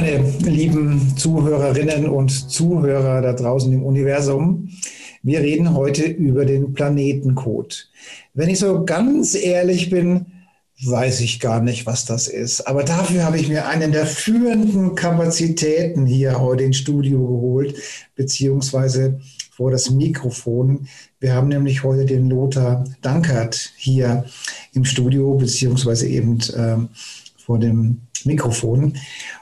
Meine lieben Zuhörerinnen und Zuhörer da draußen im Universum. Wir reden heute über den Planetencode. Wenn ich so ganz ehrlich bin, weiß ich gar nicht, was das ist. Aber dafür habe ich mir einen der führenden Kapazitäten hier heute ins Studio geholt, beziehungsweise vor das Mikrofon. Wir haben nämlich heute den Lothar Dankert hier im Studio, beziehungsweise eben äh, vor dem Mikrofon.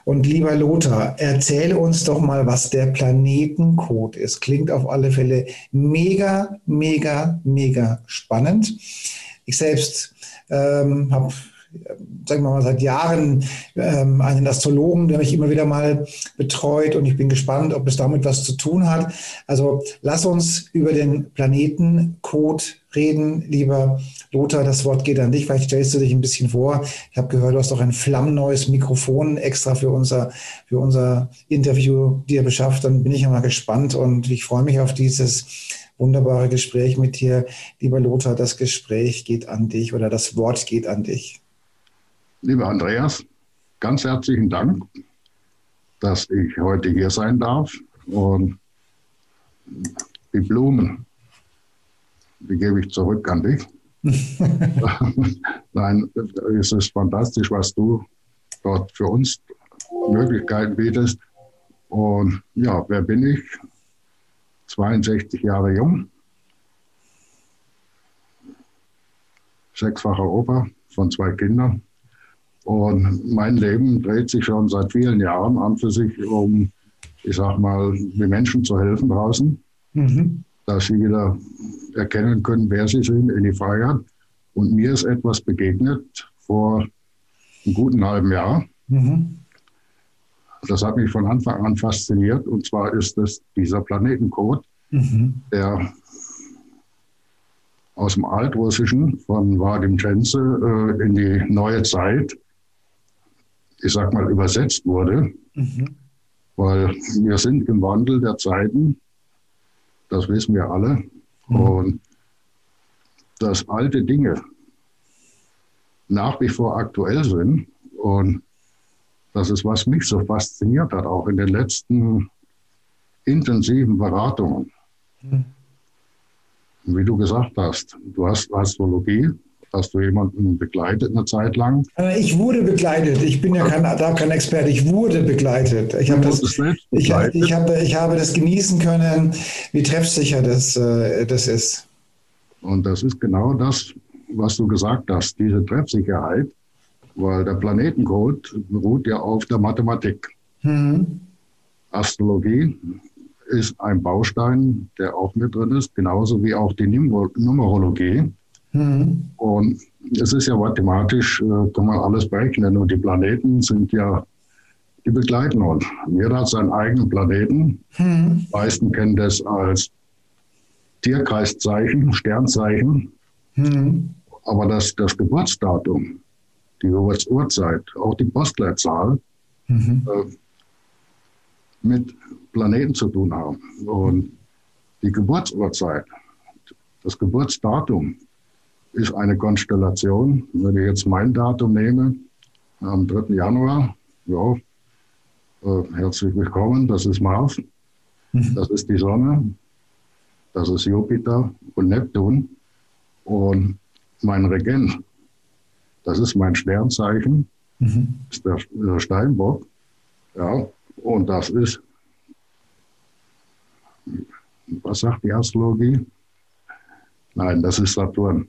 Und lieber Lothar, erzähle uns doch mal, was der Planetencode ist. Klingt auf alle Fälle mega, mega, mega spannend. Ich selbst ähm, habe sagen wir mal, seit Jahren ähm, einen Astrologen, der mich immer wieder mal betreut und ich bin gespannt, ob es damit was zu tun hat. Also lass uns über den Planetencode reden, lieber Lothar. Das Wort geht an dich. Vielleicht stellst du dich ein bisschen vor. Ich habe gehört, du hast auch ein flammneues Mikrofon extra für unser, für unser Interview dir beschafft. Dann bin ich ja mal gespannt und ich freue mich auf dieses wunderbare Gespräch mit dir. Lieber Lothar, das Gespräch geht an dich oder das Wort geht an dich. Lieber Andreas, ganz herzlichen Dank, dass ich heute hier sein darf. Und die Blumen, die gebe ich zurück an dich. Nein, es ist fantastisch, was du dort für uns Möglichkeiten bietest. Und ja, wer bin ich? 62 Jahre jung, sechsfacher Opa von zwei Kindern. Und mein Leben dreht sich schon seit vielen Jahren an für sich um, ich sag mal, den Menschen zu helfen draußen, mhm. Dass sie wieder erkennen können, wer sie sind in die Freiheit. Und mir ist etwas begegnet vor einem guten halben Jahr. Mhm. Das hat mich von Anfang an fasziniert. Und zwar ist es dieser Planetencode, mhm. der aus dem Altrussischen von Vadim Chenze äh, in die neue Zeit ich sag mal, übersetzt wurde. Mhm. Weil wir sind im Wandel der Zeiten, das wissen wir alle. Mhm. Und dass alte Dinge nach wie vor aktuell sind. Und das ist, was mich so fasziniert hat, auch in den letzten intensiven Beratungen. Mhm. Wie du gesagt hast, du hast Astrologie, Hast du jemanden begleitet eine Zeit lang? Äh, ich wurde begleitet. Ich bin ja kein, da kein Experte. Ich wurde begleitet. Ich, habe das, ich, ich, habe, ich habe das genießen können, wie treffsicher das, äh, das ist. Und das ist genau das, was du gesagt hast, diese Treffsicherheit, weil der Planetencode beruht ja auf der Mathematik. Mhm. Astrologie ist ein Baustein, der auch mit drin ist, genauso wie auch die Numerologie. Mhm. Und es ist ja mathematisch, äh, kann man alles berechnen. Und die Planeten sind ja, die begleiten uns. Jeder hat seinen eigenen Planeten. Mhm. Die meisten kennen das als Tierkreiszeichen, Sternzeichen. Mhm. Aber das, das Geburtsdatum, die Geburtsurzeit, auch die Postleitzahl, mhm. äh, mit Planeten zu tun haben. Und die Geburtsurzeit, das Geburtsdatum, ist eine Konstellation. Wenn ich jetzt mein Datum nehme, am 3. Januar, ja, äh, herzlich willkommen, das ist Mars, mhm. das ist die Sonne, das ist Jupiter und Neptun. Und mein Regent, das ist mein Sternzeichen, mhm. ist der, der Steinbock. Ja, und das ist, was sagt die Astrologie? Nein, das ist Saturn.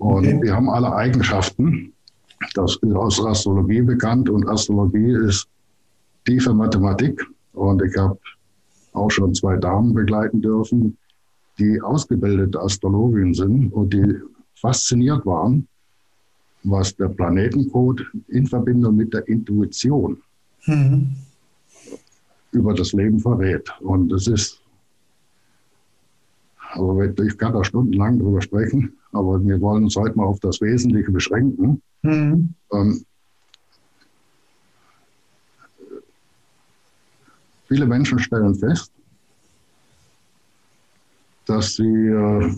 Und okay. wir haben alle Eigenschaften. Das ist aus Astrologie bekannt und Astrologie ist tiefe Mathematik. Und ich habe auch schon zwei Damen begleiten dürfen, die ausgebildete Astrologin sind und die fasziniert waren, was der Planetencode in Verbindung mit der Intuition mhm. über das Leben verrät. Und es ist, also ich kann da stundenlang drüber sprechen, aber wir wollen uns heute mal auf das Wesentliche beschränken. Mhm. Ähm, viele Menschen stellen fest, dass sie äh,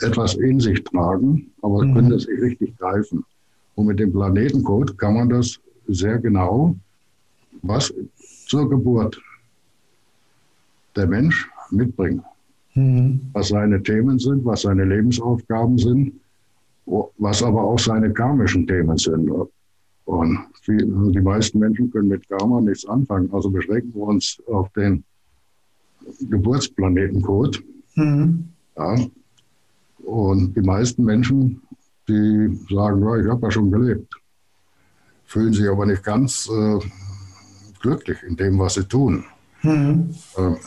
etwas in sich tragen, aber mhm. können das nicht richtig greifen. Und mit dem Planetencode kann man das sehr genau, was zur Geburt der Mensch mitbringt. Mhm. Was seine Themen sind, was seine Lebensaufgaben sind, was aber auch seine karmischen Themen sind. Und die meisten Menschen können mit Karma nichts anfangen. Also beschränken wir uns auf den Geburtsplanetencode. Mhm. Ja. Und die meisten Menschen, die sagen, ja, ich habe ja schon gelebt, fühlen sich aber nicht ganz äh, glücklich in dem, was sie tun. Mhm.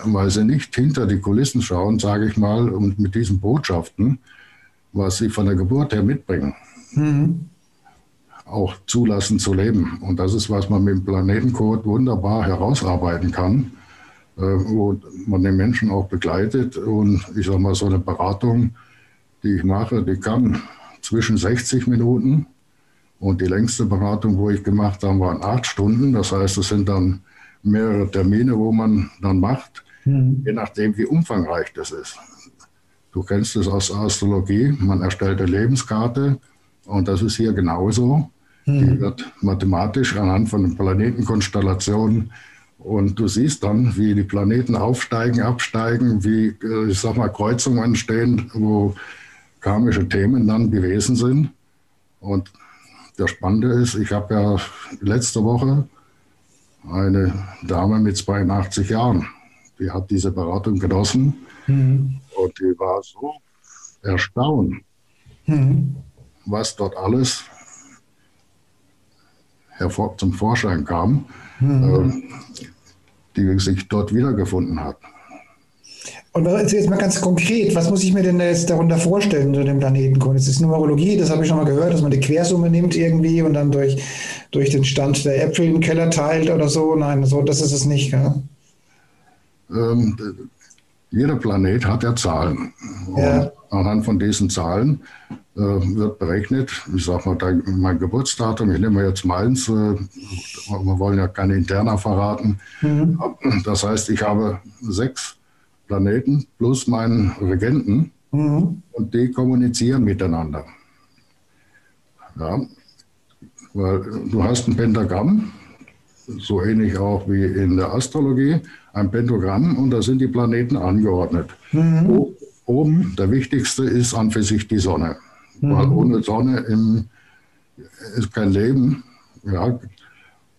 Weil sie nicht hinter die Kulissen schauen, sage ich mal, und mit diesen Botschaften, was sie von der Geburt her mitbringen, mhm. auch zulassen zu leben. Und das ist, was man mit dem Planetencode wunderbar herausarbeiten kann, äh, wo man den Menschen auch begleitet. Und ich sage mal, so eine Beratung, die ich mache, die kann zwischen 60 Minuten und die längste Beratung, wo ich gemacht habe, waren acht Stunden. Das heißt, es sind dann mehrere Termine, wo man dann macht, mhm. je nachdem, wie umfangreich das ist. Du kennst es aus Astrologie, man erstellt eine Lebenskarte und das ist hier genauso. Mhm. Die wird mathematisch anhand von den Planetenkonstellationen und du siehst dann, wie die Planeten aufsteigen, absteigen, wie, äh, ich sag mal, Kreuzungen entstehen, wo karmische Themen dann gewesen sind. Und das Spannende ist, ich habe ja letzte Woche eine Dame mit 82 Jahren, die hat diese Beratung genossen mhm. und die war so erstaunt, mhm. was dort alles hervor, zum Vorschein kam, mhm. äh, die sich dort wiedergefunden hat. Und jetzt mal ganz konkret, was muss ich mir denn jetzt darunter vorstellen unter dem Planetenkund? Es ist Numerologie, das habe ich schon mal gehört, dass man die Quersumme nimmt irgendwie und dann durch, durch den Stand der Äpfel im Keller teilt oder so. Nein, so, das ist es nicht. Ähm, jeder Planet hat ja Zahlen. Ja. anhand von diesen Zahlen äh, wird berechnet, ich sage mal, mein Geburtsdatum, ich nehme jetzt meins, äh, wir wollen ja keine Interna verraten. Mhm. Das heißt, ich habe sechs Planeten plus meinen Regenten mhm. und die kommunizieren miteinander. Ja, weil du hast ein Pentagramm, so ähnlich auch wie in der Astrologie, ein Pentagramm und da sind die Planeten angeordnet. Mhm. Oben, der wichtigste ist an für sich die Sonne. Mhm. Weil ohne Sonne im, ist kein Leben. Ja.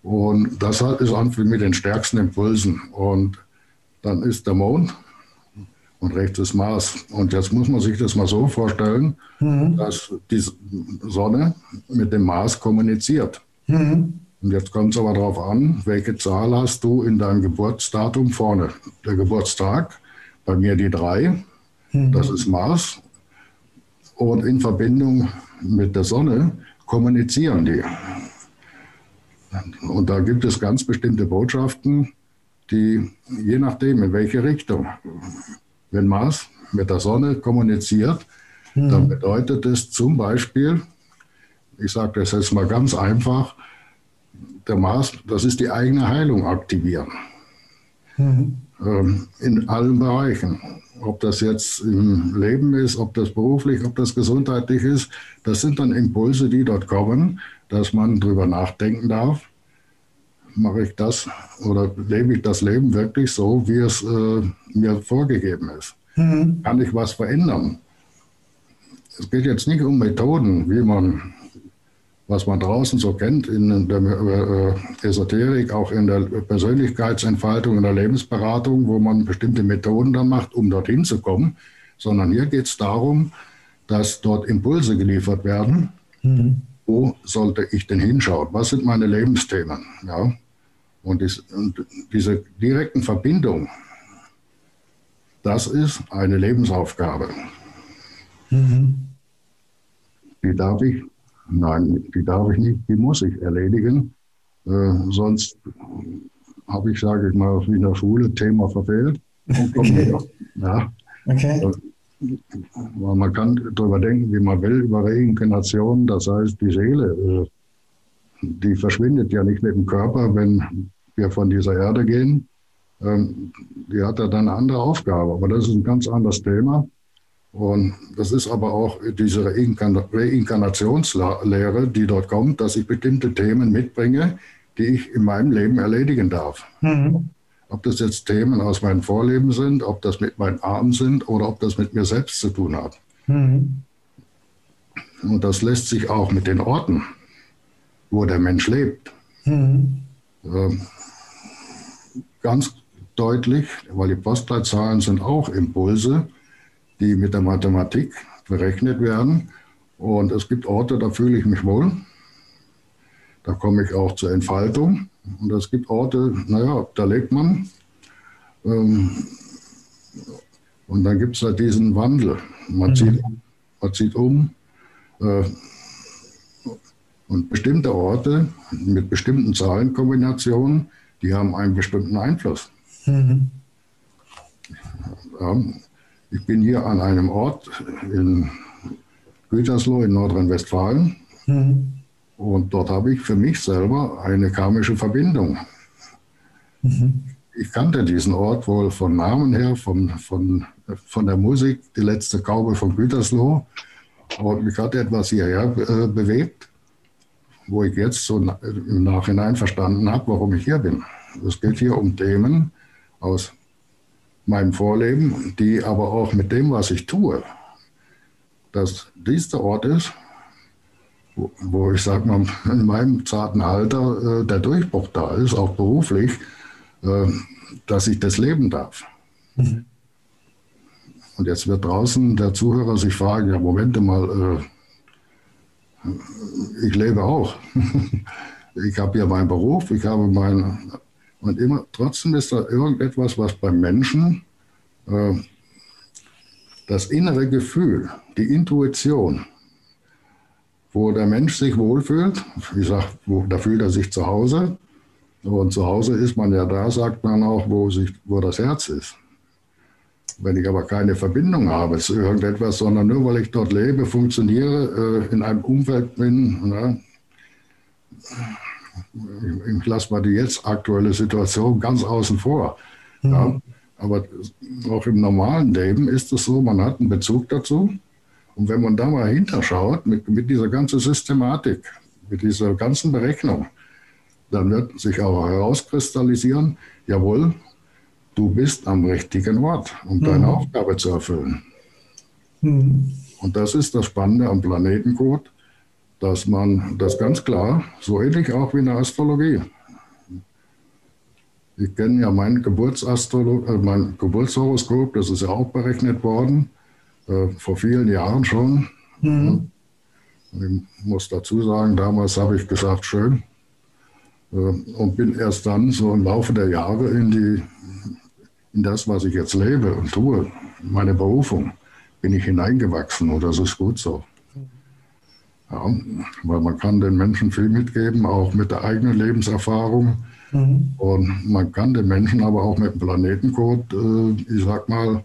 Und das ist an für mit den stärksten Impulsen. Und dann ist der Mond, und rechts ist Mars. Und jetzt muss man sich das mal so vorstellen, mhm. dass die Sonne mit dem Mars kommuniziert. Mhm. Und jetzt kommt es aber darauf an, welche Zahl hast du in deinem Geburtsdatum vorne. Der Geburtstag, bei mir die drei, mhm. das ist Mars. Und in Verbindung mit der Sonne kommunizieren die. Und da gibt es ganz bestimmte Botschaften, die je nachdem, in welche Richtung wenn Mars mit der Sonne kommuniziert, hm. dann bedeutet es zum Beispiel, ich sage das jetzt mal ganz einfach, der Mars, das ist die eigene Heilung aktivieren. Mhm. Ähm, in allen Bereichen. Ob das jetzt im Leben ist, ob das beruflich, ob das gesundheitlich ist, das sind dann Impulse, die dort kommen, dass man drüber nachdenken darf mache ich das oder lebe ich das Leben wirklich so, wie es äh, mir vorgegeben ist? Mhm. Kann ich was verändern? Es geht jetzt nicht um Methoden, wie man, was man draußen so kennt in der äh, Esoterik, auch in der Persönlichkeitsentfaltung, in der Lebensberatung, wo man bestimmte Methoden dann macht, um dorthin zu kommen, sondern hier geht es darum, dass dort Impulse geliefert werden. Mhm wo sollte ich denn hinschauen? Was sind meine Lebensthemen? Ja? Und, dies, und diese direkten Verbindungen, das ist eine Lebensaufgabe. Mhm. Die darf ich, nein, die darf ich nicht, die muss ich erledigen, Äh, sonst habe ich, sage ich mal, wie in der Schule Thema verfehlt. Okay. Ja. Okay. Man kann darüber denken, wie man will, über Reinkarnation. Das heißt, die Seele, äh, die verschwindet ja nicht mit dem Körper, wenn wir von dieser Erde gehen. Ähm, die hat ja dann eine andere Aufgabe. Aber das ist ein ganz anderes Thema. Und das ist aber auch diese Reinkarnationslehre, die dort kommt, dass ich bestimmte Themen mitbringe, die ich in meinem Leben erledigen darf. Mhm. Ob das jetzt Themen aus meinem Vorleben sind, ob das mit meinen Armen sind oder ob das mit mir selbst zu tun hat. Mhm. Und das lässt sich auch mit den Orten, wo der Mensch lebt, mhm. äh, ganz deutlich, weil die Postleitzahlen sind auch Impulse, die mit der Mathematik berechnet werden. Und es gibt Orte, da fühle ich mich wohl. Da komme ich auch zur Entfaltung. Und es gibt Orte, naja, da lebt man. Ähm, und dann gibt es halt diesen Wandel. Man, mhm. zieht, man zieht um. Äh, und bestimmte Orte mit bestimmten Zahlenkombinationen, die haben einen bestimmten Einfluss. Mhm. Ich bin hier an einem Ort in Gütersloh in Nordrhein-Westfalen. Mhm. Und dort habe ich für mich selber eine karmische Verbindung. Mhm. Ich kannte diesen Ort wohl von Namen her, von, von, von der Musik, die letzte Kaube von Gütersloh. Und mich hat etwas hierher äh, bewegt, wo ich jetzt so im Nachhinein verstanden habe, warum ich hier bin. Es geht hier um Themen aus meinem Vorleben, die aber auch mit dem, was ich tue, dass dies der Ort ist, wo, wo ich sage mal, in meinem zarten Alter äh, der Durchbruch da ist, auch beruflich, äh, dass ich das leben darf. Mhm. Und jetzt wird draußen der Zuhörer sich fragen, ja, Moment mal, äh, ich lebe auch. ich habe ja meinen Beruf, ich habe meinen und immer, trotzdem ist da irgendetwas, was beim Menschen äh, das innere Gefühl, die Intuition, wo der Mensch sich wohlfühlt, ich sage, da fühlt er sich zu Hause. Und zu Hause ist man ja da, sagt man auch, wo, sich, wo das Herz ist. Wenn ich aber keine Verbindung habe zu irgendetwas, sondern nur weil ich dort lebe, funktioniere, äh, in einem Umfeld bin, na, ich lasse mal die jetzt aktuelle Situation ganz außen vor. Mhm. Ja. Aber auch im normalen Leben ist es so, man hat einen Bezug dazu. Und wenn man da mal hinterschaut, mit, mit dieser ganzen Systematik, mit dieser ganzen Berechnung, dann wird sich auch herauskristallisieren, jawohl, du bist am richtigen Ort, um mhm. deine Aufgabe zu erfüllen. Mhm. Und das ist das Spannende am Planetencode dass man das ganz klar, so ähnlich auch wie in der Astrologie. Ich kenne ja mein, Geburtsastrolo äh, mein Geburtshoroskop, das ist ja auch berechnet worden, äh, vor vielen Jahren schon. Mhm. Ich muss dazu sagen, damals habe ich gesagt, schön. Äh, und bin erst dann so im Laufe der Jahre in, die, in das, was ich jetzt lebe und tue, meine Berufung, bin ich hineingewachsen und das ist gut so. Ja, weil man kann den Menschen viel mitgeben, auch mit der eigenen Lebenserfahrung. Mhm. Und man kann den Menschen aber auch mit dem Planetencode, äh, ich sag mal,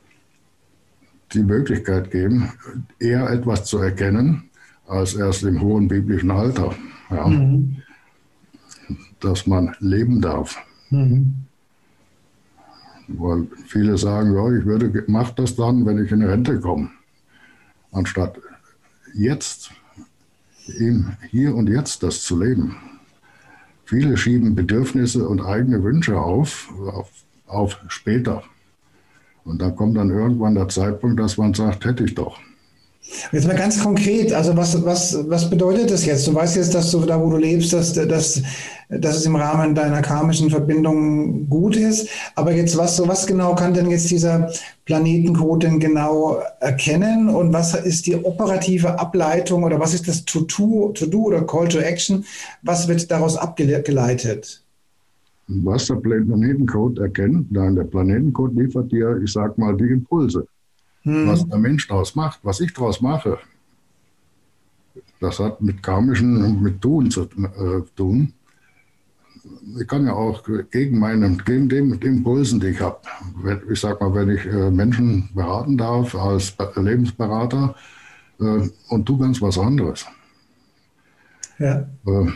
die Möglichkeit geben, eher etwas zu erkennen, als erst im hohen biblischen Alter. Ja. Mhm. Dass man leben darf. Mhm. Weil viele sagen, ja, ich würde, mach das dann, wenn ich in Rente komme. Anstatt jetzt im Hier und Jetzt das zu leben. Viele schieben Bedürfnisse und eigene Wünsche auf, auf, auf später. Und da kommt dann irgendwann der Zeitpunkt, dass man sagt, hätte ich doch. Jetzt mal ganz konkret, also was, was, was bedeutet das jetzt? Du weißt jetzt, dass du da, wo du lebst, dass, dass, dass es im Rahmen deiner karmischen Verbindung gut ist. Aber jetzt, was, so was genau kann denn jetzt dieser Planetencode denn genau erkennen? Und was ist die operative Ableitung oder was ist das To-Do to -do oder Call to Action? Was wird daraus abgeleitet? Was der Planetencode erkennt, nein, der Planetencode liefert dir, ich sag mal, die Impulse hm. was der Mensch daraus macht, was ich daraus mache. Das hat mit karmischen und mit Tun zu äh, tun. ich kann ja auch gegen meinen, gegen den Impulsen, die ich habe, ich sag mal, wenn ich äh, Menschen beraten darf als Lebensberater äh, und tu ganz was anderes. Ja. Äh,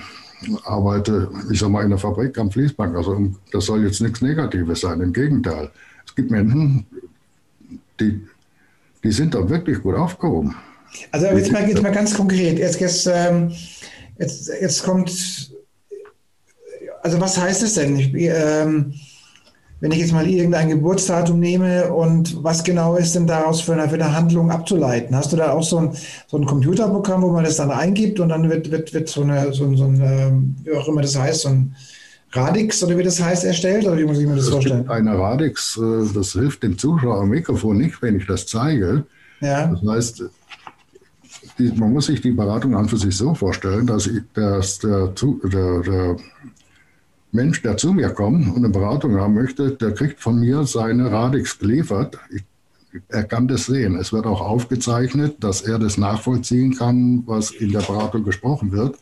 arbeite, ich sag mal, in der Fabrik am Fließband. Also das soll jetzt nichts Negatives sein, im Gegenteil. Es gibt Menschen, die, die sind da wirklich gut aufgehoben. Also jetzt mal, jetzt mal ganz konkret. Jetzt, jetzt, ähm, jetzt, jetzt kommt also was heißt es denn? Ich, ähm, wenn ich jetzt mal irgendein Geburtsdatum nehme und was genau ist denn daraus für eine, für eine Handlung abzuleiten? Hast du da auch so ein, so ein Computerprogramm, wo man das dann eingibt und dann wird, wird, wird so, eine, so, so ein, ähm, wie auch immer das heißt, so ein Radix oder wie das heißt, erstellt? Oder wie muss ich mir das es vorstellen? Gibt eine Radix, äh, das hilft dem Zuschauer am Mikrofon nicht, wenn ich das zeige. Ja. Das heißt, man muss sich die Beratung an für sich so vorstellen, dass, ich, dass der, der, der Mensch, der zu mir kommt und eine Beratung haben möchte, der kriegt von mir seine Radix geliefert. Ich, er kann das sehen. Es wird auch aufgezeichnet, dass er das nachvollziehen kann, was in der Beratung gesprochen wird.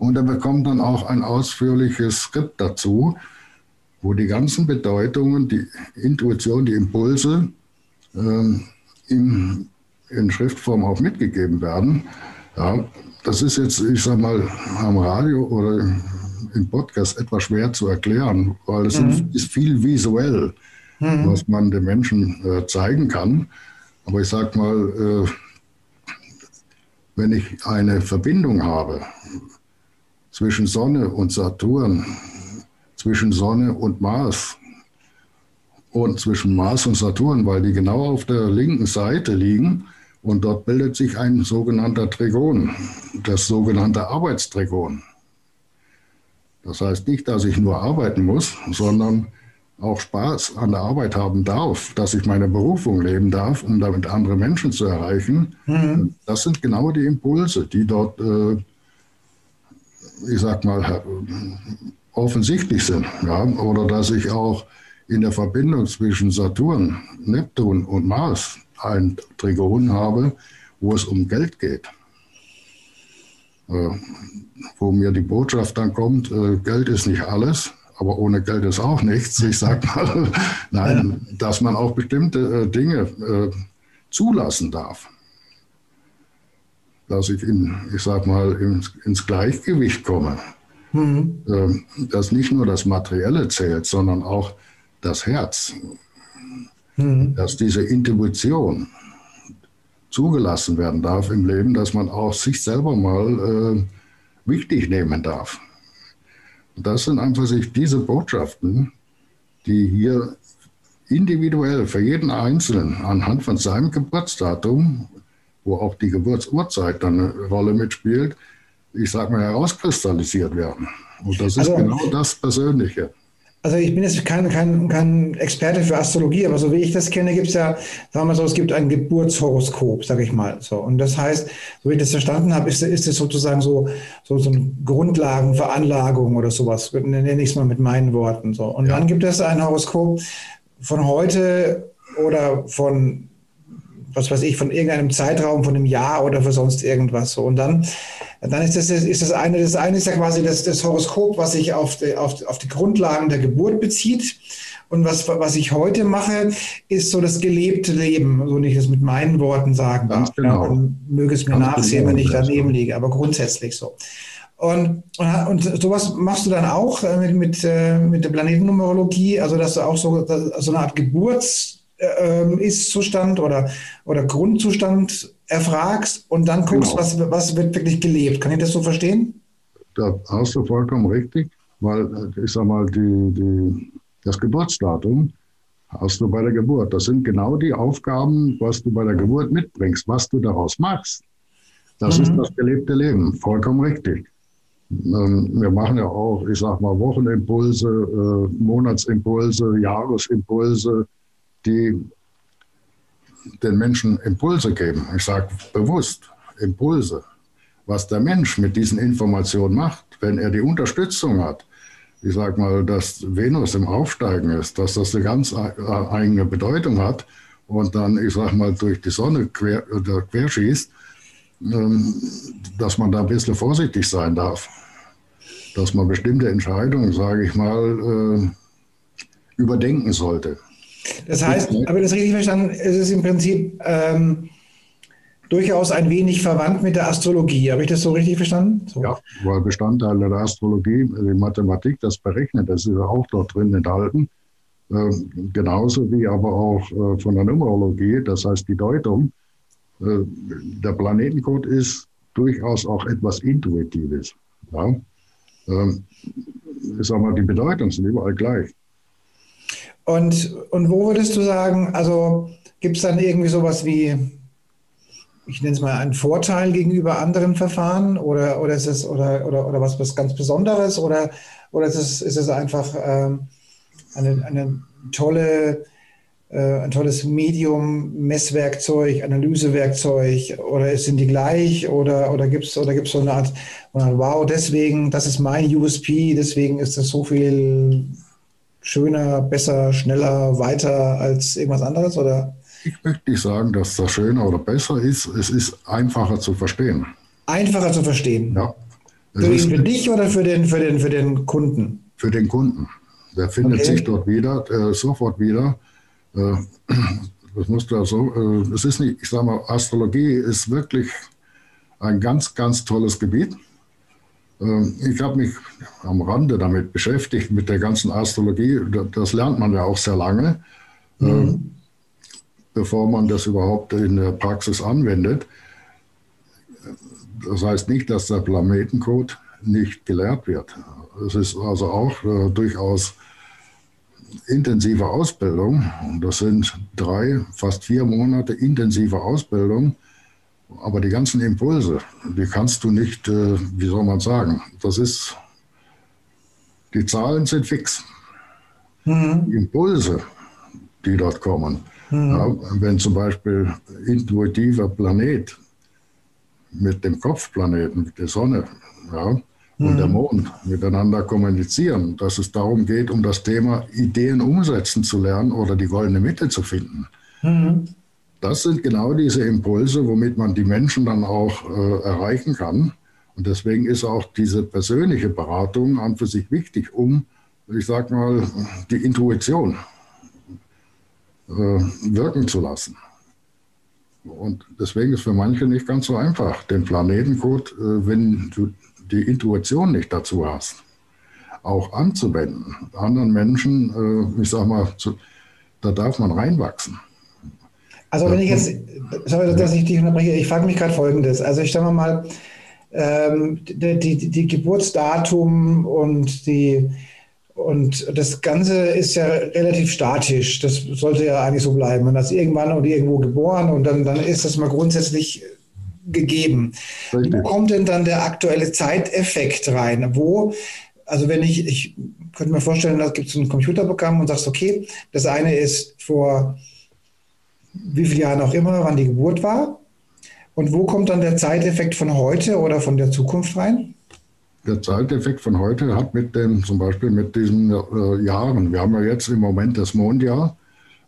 Und er bekommt dann auch ein ausführliches Skript dazu, wo die ganzen Bedeutungen, die Intuition, die Impulse ähm, in, in Schriftform auch mitgegeben werden. Ja, das ist jetzt, ich sag mal, am Radio oder im Podcast etwas schwer zu erklären, weil es mhm. ist viel visuell, mhm. was man den Menschen äh, zeigen kann. Aber ich sage mal, äh, wenn ich eine Verbindung habe zwischen Sonne und Saturn, zwischen Sonne und Mars und zwischen Mars und Saturn, weil die genau auf der linken Seite liegen, und dort bildet sich ein sogenannter Trigon, das sogenannte Arbeitstrigon. Das heißt nicht, dass ich nur arbeiten muss, sondern auch Spaß an der Arbeit haben darf, dass ich meine Berufung leben darf, um damit andere Menschen zu erreichen. Mhm. Das sind genau die Impulse, die dort, äh, ich sag mal, offensichtlich sind. Ja? Oder dass ich auch in der Verbindung zwischen Saturn, Neptun und Mars ein Trigon habe, wo es um Geld geht. Äh, wo mir die Botschaft dann kommt, äh, Geld ist nicht alles, aber ohne Geld ist auch nichts. Ich sage mal, nein, dass man auch bestimmte äh, Dinge zulassen darf. Dass ich, in, ich sag mal, ins, ins Gleichgewicht komme. Mhm. Ähm, dass nicht nur das Materielle zählt, sondern auch das Herz. Mhm. Dass diese Intuition, zugelassen werden darf im Leben, dass man auch sich selber mal äh, wichtig nehmen darf. Und das sind einfach sich diese Botschaften, die hier individuell für jeden Einzelnen anhand von seinem Geburtsdatum, wo auch die Geburtsurzeit dann eine Rolle mitspielt, ich sage mal, herauskristallisiert werden. Und das ist also, genau das Persönliche. Also ich bin jetzt kein, kein, kein Experte für Astrologie, aber so wie ich das kenne, gibt es ja, sagen wir so, es gibt ein Geburtshoroskop, sage ich mal. So. Und das heißt, so wie ich das verstanden habe, ist, ist es sozusagen so, so, so eine Grundlagenveranlagung oder sowas, nenne ich es mal mit meinen Worten. So. Und ja. dann gibt es ein Horoskop von heute oder von was weiß ich, von irgendeinem Zeitraum, von einem Jahr oder für sonst irgendwas. So. Und dann, dann ist das, ist das eine, das eine ist ja quasi das, das Horoskop, was sich auf die, auf, auf die Grundlagen der Geburt bezieht. Und was, was ich heute mache, ist so das gelebte Leben, so nicht das mit meinen Worten sagen darf. Genau. Ja, möge es mir Ganz nachsehen, genau wenn ich daneben liege, aber grundsätzlich so. Und, und sowas machst du dann auch äh, mit, mit, äh, mit der Planetennumerologie, also dass du auch so, so eine Art Geburts- ähm, Ist-Zustand oder, oder Grundzustand erfragst und dann guckst, genau. was, was wird wirklich gelebt. Kann ich das so verstehen? Da hast du vollkommen richtig, weil äh, ich sag mal, die, die, das Geburtsdatum hast du bei der Geburt. Das sind genau die Aufgaben, was du bei der Geburt mitbringst, was du daraus machst. Das mhm. ist das gelebte Leben, vollkommen richtig. Ähm, wir machen ja auch, ich sag mal, Wochenimpulse, äh, Monatsimpulse, Jahresimpulse, die den Menschen Impulse geben. Ich sage bewusst Impulse. Was der Mensch mit diesen Informationen macht, wenn er die Unterstützung hat, ich sage mal, dass Venus im Aufsteigen ist, dass das eine ganz eigene Bedeutung hat und dann, ich sage mal, durch die Sonne quer, querschießt, ähm, dass man da ein bisschen vorsichtig sein darf. dass man bestimmte Entscheidungen, sage ich mal, äh, überdenken sollte. Das heißt, habe ich das richtig verstanden? Es ist im Prinzip ähm, durchaus ein wenig verwandt mit der Astrologie. Habe ich das so richtig verstanden? So. Ja, weil Bestandteile der Astrologie, die Mathematik, das berechnet, das ist auch dort drin enthalten. Äh, genauso wie aber auch äh, von der Numerologie, das heißt die Deutung. Äh, der Planetencode ist durchaus auch etwas Intuitives. Ja? Ähm, ich sage mal, die Bedeutungen sind überall gleich. Und, und wo würdest du sagen, also gibt es dann irgendwie sowas wie, ich nenne es mal, einen Vorteil gegenüber anderen Verfahren? Oder, oder ist es oder, oder, oder was, was ganz Besonderes? Oder, oder ist, es, ist es einfach ähm, eine, eine tolle, äh, ein tolles Medium, Messwerkzeug, Analysewerkzeug? Oder sind die gleich? Oder, oder gibt es oder gibt's so eine Art, wow, deswegen, das ist mein USP, deswegen ist das so viel schöner, besser, schneller, weiter als irgendwas anderes? Oder? Ich möchte nicht sagen, dass das schöner oder besser ist. Es ist einfacher zu verstehen. Einfacher zu verstehen? Ja. Für, den, für dich oder für den, für, den, für den Kunden? Für den Kunden. Der findet okay. sich dort wieder, äh, sofort wieder. Äh, das muss da so, äh, es ist nicht, ich sage mal, Astrologie ist wirklich ein ganz, ganz tolles Gebiet. Ähm, ich habe mich am Rande damit beschäftigt, mit der ganzen Astrologie. Das lernt man ja auch sehr lange, mhm. Ähm, bevor man das überhaupt in der Praxis anwendet. Das heißt nicht, dass der Planetencode nicht gelehrt wird. Es ist also auch äh, durchaus intensive Ausbildung. Das sind drei, fast vier Monate intensive Ausbildung aber die ganzen Impulse, die kannst du nicht, äh, wie soll man sagen, das ist, die Zahlen sind fix. Mhm. Die Impulse, die dort kommen, mhm. ja, wenn zum Beispiel intuitiver Planet mit dem Kopfplaneten, mit der Sonne ja, und mhm. der Mond miteinander kommunizieren, dass es darum geht, um das Thema Ideen umsetzen zu lernen oder die goldene Mitte zu finden. Das sind genau diese Impulse, womit man die Menschen dann auch äh, erreichen kann. Und deswegen ist auch diese persönliche Beratung an für sich wichtig, um, ich sage mal, die Intuition äh, wirken zu lassen. Und deswegen ist für manche nicht ganz so einfach, den Planetencode, äh, wenn du die Intuition nicht dazu hast, auch anzuwenden. Anderen Menschen, äh, ich sage mal, zu, da darf man reinwachsen. Also wenn ich jetzt, sorry, dass ich dich unterbreche, ich frage mich gerade Folgendes. Also ich sage mal, ähm, die, die, die, Geburtsdatum und die und das Ganze ist ja relativ statisch. Das sollte ja eigentlich so bleiben. Man ist irgendwann oder irgendwo geboren und dann, dann ist das mal grundsätzlich gegeben. Richtig. Wo kommt denn dann der aktuelle Zeiteffekt rein? Wo, also wenn ich, ich könnte mir vorstellen, da gibt es ein Computerprogramm und sagst, okay, das eine ist vor wie viele Jahren auch immer, wann die Geburt war. Und wo kommt dann der Zeiteffekt von heute oder von der Zukunft rein? Der Zeiteffekt von heute hat mit dem, zum Beispiel mit diesen äh, Jahren, wir haben ja jetzt im Moment das Mondjahr,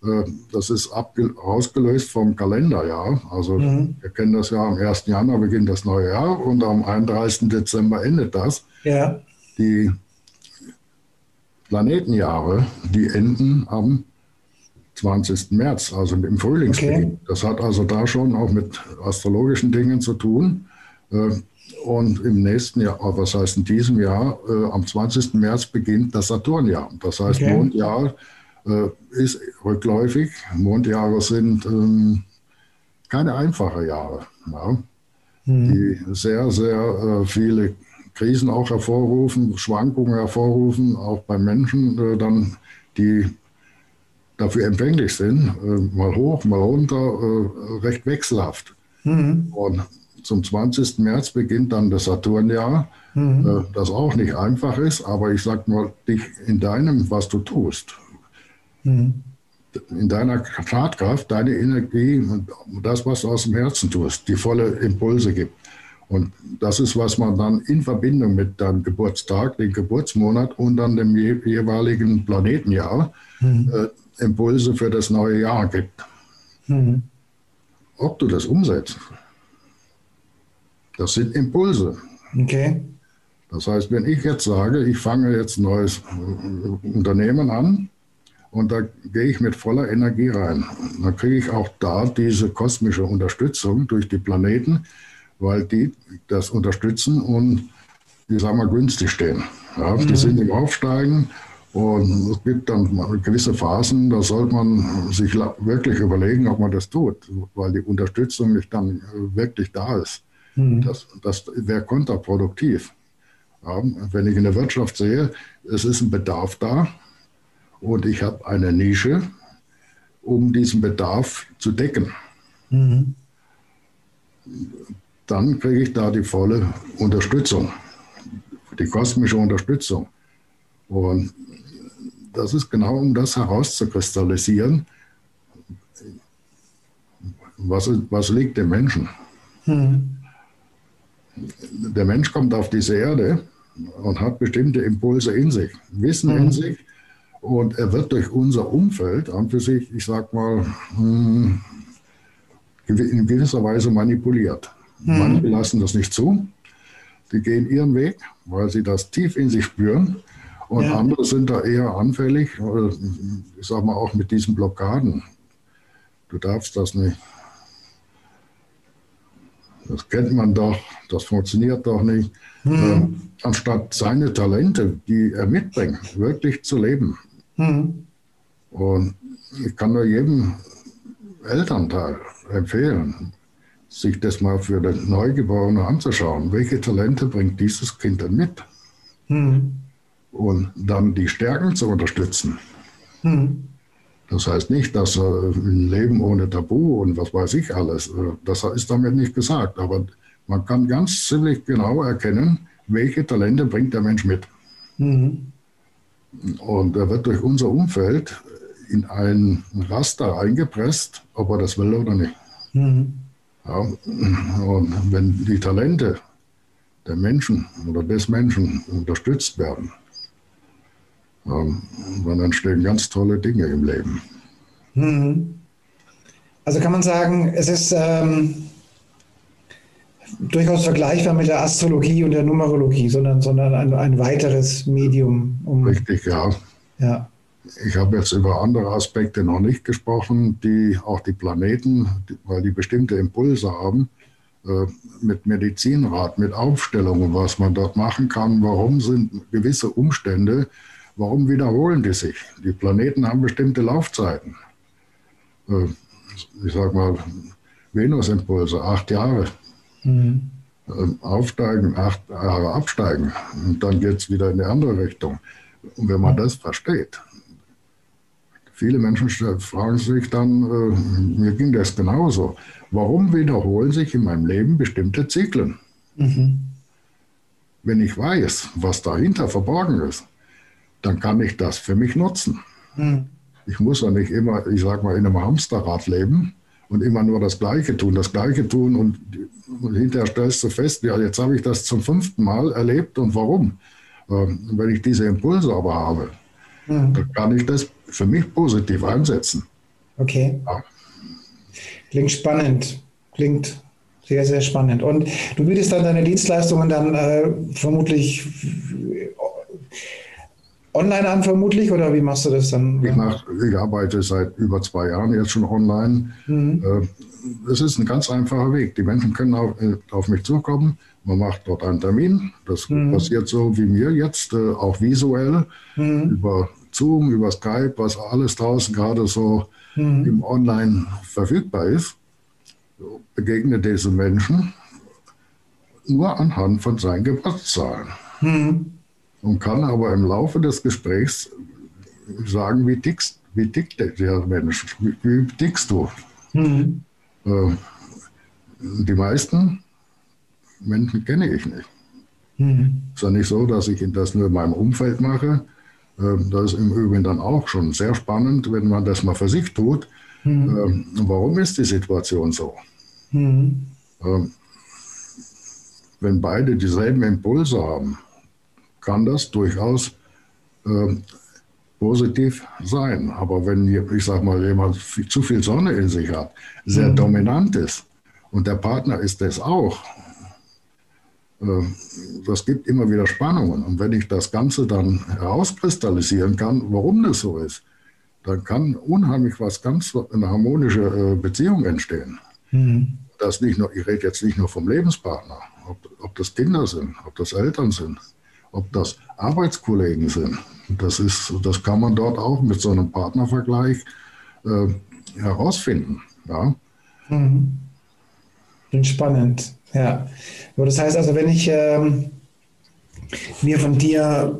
äh, das ist ausgelöst vom Kalenderjahr. Also mhm. wir kennen das ja am 1. Januar beginnt das neue Jahr und am 31. Dezember endet das. Ja. Die Planetenjahre, die enden am 20. März, also im Frühlingsbeginn. Okay. Das hat also da schon auch mit astrologischen Dingen zu tun. Äh, und im nächsten Jahr, äh, was heißt in diesem Jahr, äh, am 20. März beginnt das Saturnjahr. Das heißt, okay. Mondjahr ist rückläufig. Mondjahre sind ähm, keine einfachen Jahre, ja, mhm. die sehr, sehr viele Krisen auch hervorrufen, Schwankungen hervorrufen, auch bei Menschen, dann die dafür empfänglich sind, äh, mal hoch, mal runter, äh, recht wechselhaft. Mhm. Und zum 20. März beginnt dann das Saturnjahr, mhm. Äh, das auch nicht einfach ist, aber ich sage mal, dich in deinem, was du tust, mhm. in deiner Tatkraft, deine Energie, das, was du aus dem Herzen tust, die volle Impulse gibt. Und das ist, was man dann in Verbindung mit deinem Geburtstag, dem Geburtsmonat und dann dem jeweiligen Planetenjahr mhm. äh, Impulse für das neue Jahr gibt. Mhm. Ob du das umsetzt, das sind Impulse. Okay. Das heißt, wenn ich jetzt sage, ich fange jetzt ein neues Unternehmen an und da gehe ich mit voller Energie rein, dann kriege ich auch da diese kosmische Unterstützung durch die Planeten, weil die das unterstützen und die sagen wir günstig stehen. Ja, mhm. Die sind im Aufsteigen und es gibt dann gewisse Phasen, da sollte man sich wirklich überlegen, ob man das tut, weil die Unterstützung nicht dann wirklich da ist. Mhm. Das, das wäre kontraproduktiv. Wenn ich in der Wirtschaft sehe, es ist ein Bedarf da und ich habe eine Nische, um diesen Bedarf zu decken. Mhm. Dann kriege ich da die volle Unterstützung, die kosmische Unterstützung. Und das ist genau, um das herauszukristallisieren, was, was liegt dem Menschen. Mhm. Der Mensch kommt auf diese Erde und hat bestimmte Impulse in sich, Wissen mhm. in sich. Und er wird durch unser Umfeld an für sich, ich sag mal, hm, in gewisser Weise manipuliert. Mhm. Manche lassen das nicht zu. Die gehen ihren Weg, weil sie das tief in sich spüren. Und ja. andere sind da eher anfällig, ich sag mal auch mit diesen Blockaden. Du darfst das nicht. Das kennt man doch, das funktioniert doch nicht. Mhm. Ähm, anstatt seine Talente, die er mitbringt, wirklich zu leben. Mhm. Und ich kann nur jedem Elternteil empfehlen, sich das mal für den Neugeborenen anzuschauen. Welche Talente bringt dieses Kind denn mit? Mhm. Und dann die Stärken zu unterstützen. Mhm. Das heißt nicht, dass ein Leben ohne Tabu und was weiß ich alles, äh, das ist damit nicht gesagt. Aber man kann ganz ziemlich genau erkennen, welche Talente bringt der Mensch mit. Mhm. Und er wird durch unser Umfeld in ein Raster eingepresst, ob er das will oder nicht. Mhm. Ja, und wenn die Talente der Menschen oder des Menschen unterstützt werden, ähm, dann entstehen ganz tolle Dinge im Leben. Mhm. Also kann man sagen, es ist ähm, durchaus vergleichbar mit der Astrologie und der Numerologie, sondern, sondern ein, ein weiteres Medium. Um, Richtig, ja. ja. Ich habe jetzt über andere Aspekte noch nicht gesprochen, die auch die Planeten, weil die bestimmte Impulse haben, äh, mit Medizinrat, mit Aufstellungen, was man dort machen kann. Warum sind gewisse Umstände, warum wiederholen die sich? Die Planeten haben bestimmte Laufzeiten. Äh, ich sage mal, Venusimpulse, acht Jahre. Mhm. Aufsteigen, acht Jahre absteigen. Und dann geht es wieder in die andere Richtung. Und wenn man das versteht, viele Menschen fragen sich dann, äh, mir ging das genauso, warum wiederholen sich in meinem Leben bestimmte Zyklen? Mhm. Wenn ich weiß, was dahinter verborgen ist, dann kann ich das für mich nutzen. Mhm. Ich muss ja nicht immer, ich sag mal, in einem Hamsterrad leben und immer nur das Gleiche tun, das Gleiche tun und, und hinterher stellst du fest, ja, jetzt habe ich das zum fünften Mal erlebt und warum? Ähm, wenn ich diese Impulse aber habe, mhm. dann kann ich das für mich positiv einsetzen. Okay. Ja. Klingt spannend. Klingt sehr, sehr spannend. Und du bietest dann deine Dienstleistungen dann äh, vermutlich online an, vermutlich, oder wie machst du das dann? Ich, mach, ich arbeite seit über zwei Jahren jetzt schon online. Mhm. Äh, es ist ein ganz einfacher Weg. Die Menschen können auf, äh, auf mich zukommen. Man macht dort einen Termin. Das mhm. passiert so wie mir jetzt, äh, auch visuell, mhm. über Zoom, über Skype, was alles draußen gerade so mhm. im Online verfügbar ist. Begegnet diese Menschen nur anhand von seinen Geburtszahlen. Und kann aber im Laufe des Gesprächs sagen, wie tickst, wie tickt der Mensch, wie, wie tickst du? Mhm. Äh, die meisten Menschen kenne ich nicht. Mhm. Es ist ja nicht so, dass ich das nur in meinem Umfeld mache. Äh, das ist im Übrigen dann auch schon sehr spannend, wenn man das mal für sich tut. Mhm. Äh, warum ist die Situation so? Mhm. Äh, wenn beide dieselben Impulse haben, kann das durchaus äh, positiv sein. Aber wenn, ich sage mal, jemand zu viel Sonne in sich hat, sehr mhm. dominant ist und der Partner ist das auch, äh, das gibt immer wieder Spannungen. Und wenn ich das Ganze dann herauskristallisieren kann, warum das so ist, dann kann unheimlich was ganz eine harmonische äh, Beziehung entstehen. Mhm. Das nicht nur, ich rede jetzt nicht nur vom Lebenspartner, ob, ob das Kinder sind, ob das Eltern sind, ob das Arbeitskollegen sind. Das, ist, das kann man dort auch mit so einem Partnervergleich äh, herausfinden. Ja. Mhm. Spannend, ja. Das heißt also, wenn ich ähm, mir von dir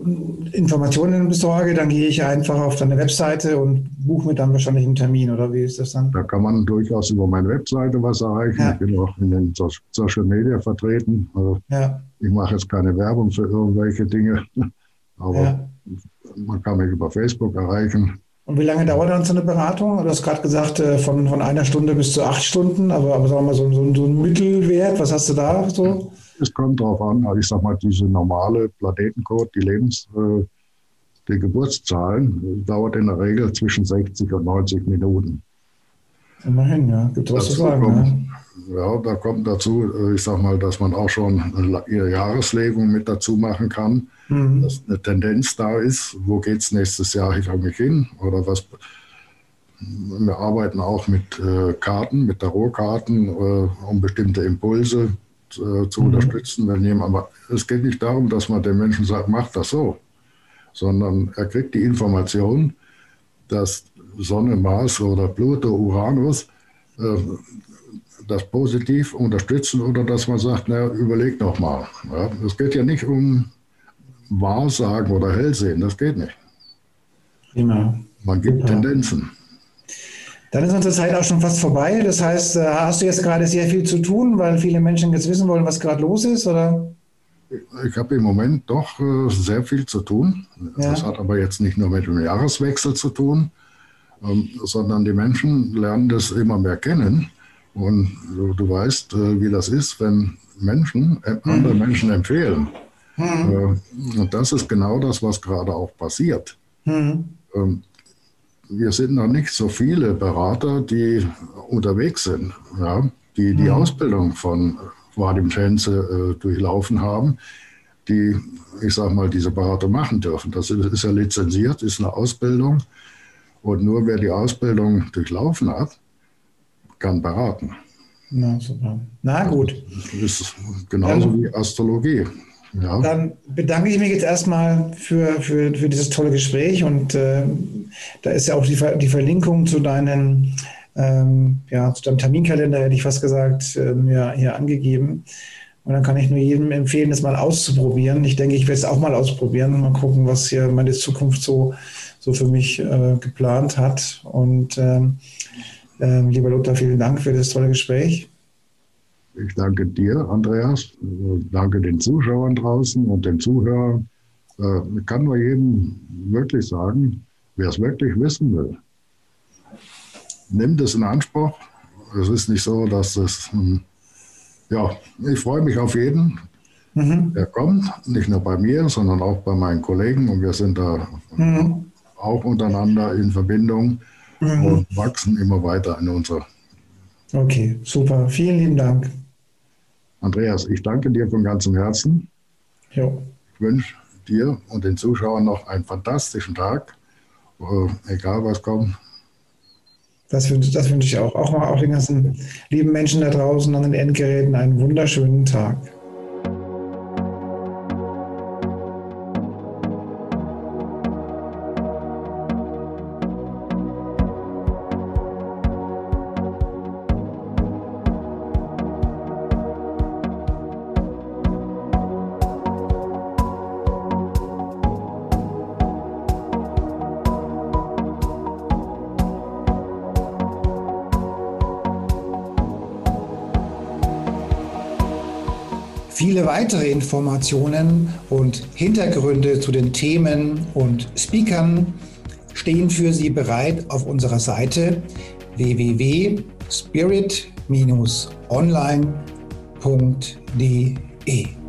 Informationen besorge, dann gehe ich einfach auf deine Webseite und buche mir dann wahrscheinlich einen Termin, oder wie ist das dann? Da kann man durchaus über meine Webseite was erreichen. Ja. Ich bin auch in den Social Media vertreten. Also ja. Ich mache jetzt keine Werbung für irgendwelche Dinge, aber ja. man kann mich über Facebook erreichen. Und wie lange dauert dann so eine Beratung? Du hast gerade gesagt, äh, von, von einer Stunde bis zu acht Stunden, aber, aber sagen wir mal so, so, so ein Mittelwert, was hast du da so? Es kommt darauf an, also ich sag mal, diese normale Planetencode, die Lebens, äh, die Geburtszahlen, dauert in der Regel zwischen 60 und 90 Minuten. Immerhin, ja. Gibt was zu sagen. Kommt, ja. ja, da kommt dazu, äh, ich sag mal, dass man auch schon ihre Jahreslegung mit dazu machen kann, mhm. dass eine Tendenz da ist, wo geht es nächstes Jahr eigentlich hin oder was. Wir arbeiten auch mit äh, Karten, mit Tarotkarten, äh, um bestimmte Impulse äh, zu mhm. unterstützen, wenn jemand, aber es geht nicht darum, dass man den Menschen sagt, mach das so, sondern er kriegt die Information, dass Sonne, Mars oder Pluto, Uranus äh, das positiv unterstützen oder dass man sagt, na, überleg noch mal. Ja, es geht ja nicht um Wahrsagen oder Hellsehen, das geht nicht. Prima. Man gibt ja. Tendenzen. Dann ist unsere Zeit auch schon fast vorbei. Das heißt, äh, hast du jetzt gerade sehr viel zu tun, weil viele Menschen jetzt wissen wollen, was gerade los ist? Oder? Ich habe im Moment doch äh, sehr viel zu tun. Ja. Das hat aber jetzt nicht nur mit dem Jahreswechsel zu tun, ähm, sondern die Menschen lernen das immer mehr kennen. Und du, weißt, äh, wie das ist, wenn Menschen andere mhm. Menschen empfehlen. Mhm. Und das ist genau das, was gerade auch passiert. Mhm. Wir sind noch nicht so viele Berater, die unterwegs sind, ja, die die mhm. Ausbildung von Vadim Schenze äh, durchlaufen haben, die, ich sage mal, diese Berater machen dürfen. Das ist ja lizenziert, ist eine Ausbildung. Und nur wer die Ausbildung durchlaufen hat, kann beraten. Na, super. Na gut. Das ist genauso also, wie Astrologie. Ja. Dann bedanke ich mich jetzt erstmal für, für, für dieses tolle Gespräch und äh, da ist ja auch die, die Verlinkung zu deinen ähm, ja, zu deinem Terminkalender, hätte ich fast gesagt, ähm, ja, hier angegeben. Und dann kann ich nur jedem empfehlen, das mal auszuprobieren. Ich denke, ich werde es auch mal ausprobieren und mal gucken, was hier meine Zukunft so, so für mich äh, geplant hat. Und ähm, äh, lieber Lothar, vielen Dank für das tolle Gespräch. Ich danke dir, Andreas. Danke den Zuschauern draußen und den Zuhörern. Äh, ich kann nur jedem wirklich sagen, wer es wirklich wissen will, nimmt es in Anspruch. Es ist nicht so, dass es, hm, ja, ich freue mich auf jeden, mhm. der kommt, nicht nur bei mir, sondern auch bei meinen Kollegen und wir sind da mhm. auch untereinander in Verbindung mhm. und wachsen immer weiter in unserer. Okay, super. Vielen lieben Dank. Andreas, ich danke dir von ganzem Herzen. Jo. Ich wünsche dir und den Zuschauern noch einen fantastischen Tag, äh, egal was kommt. Das wünsche, das wünsche ich auch. Auch mal auch den ganzen lieben Menschen da draußen an den Endgeräten einen wunderschönen Tag. Viele weitere Informationen und Hintergründe zu den Themen und Speakern stehen für Sie bereit auf unserer Seite www.spirit-online.de.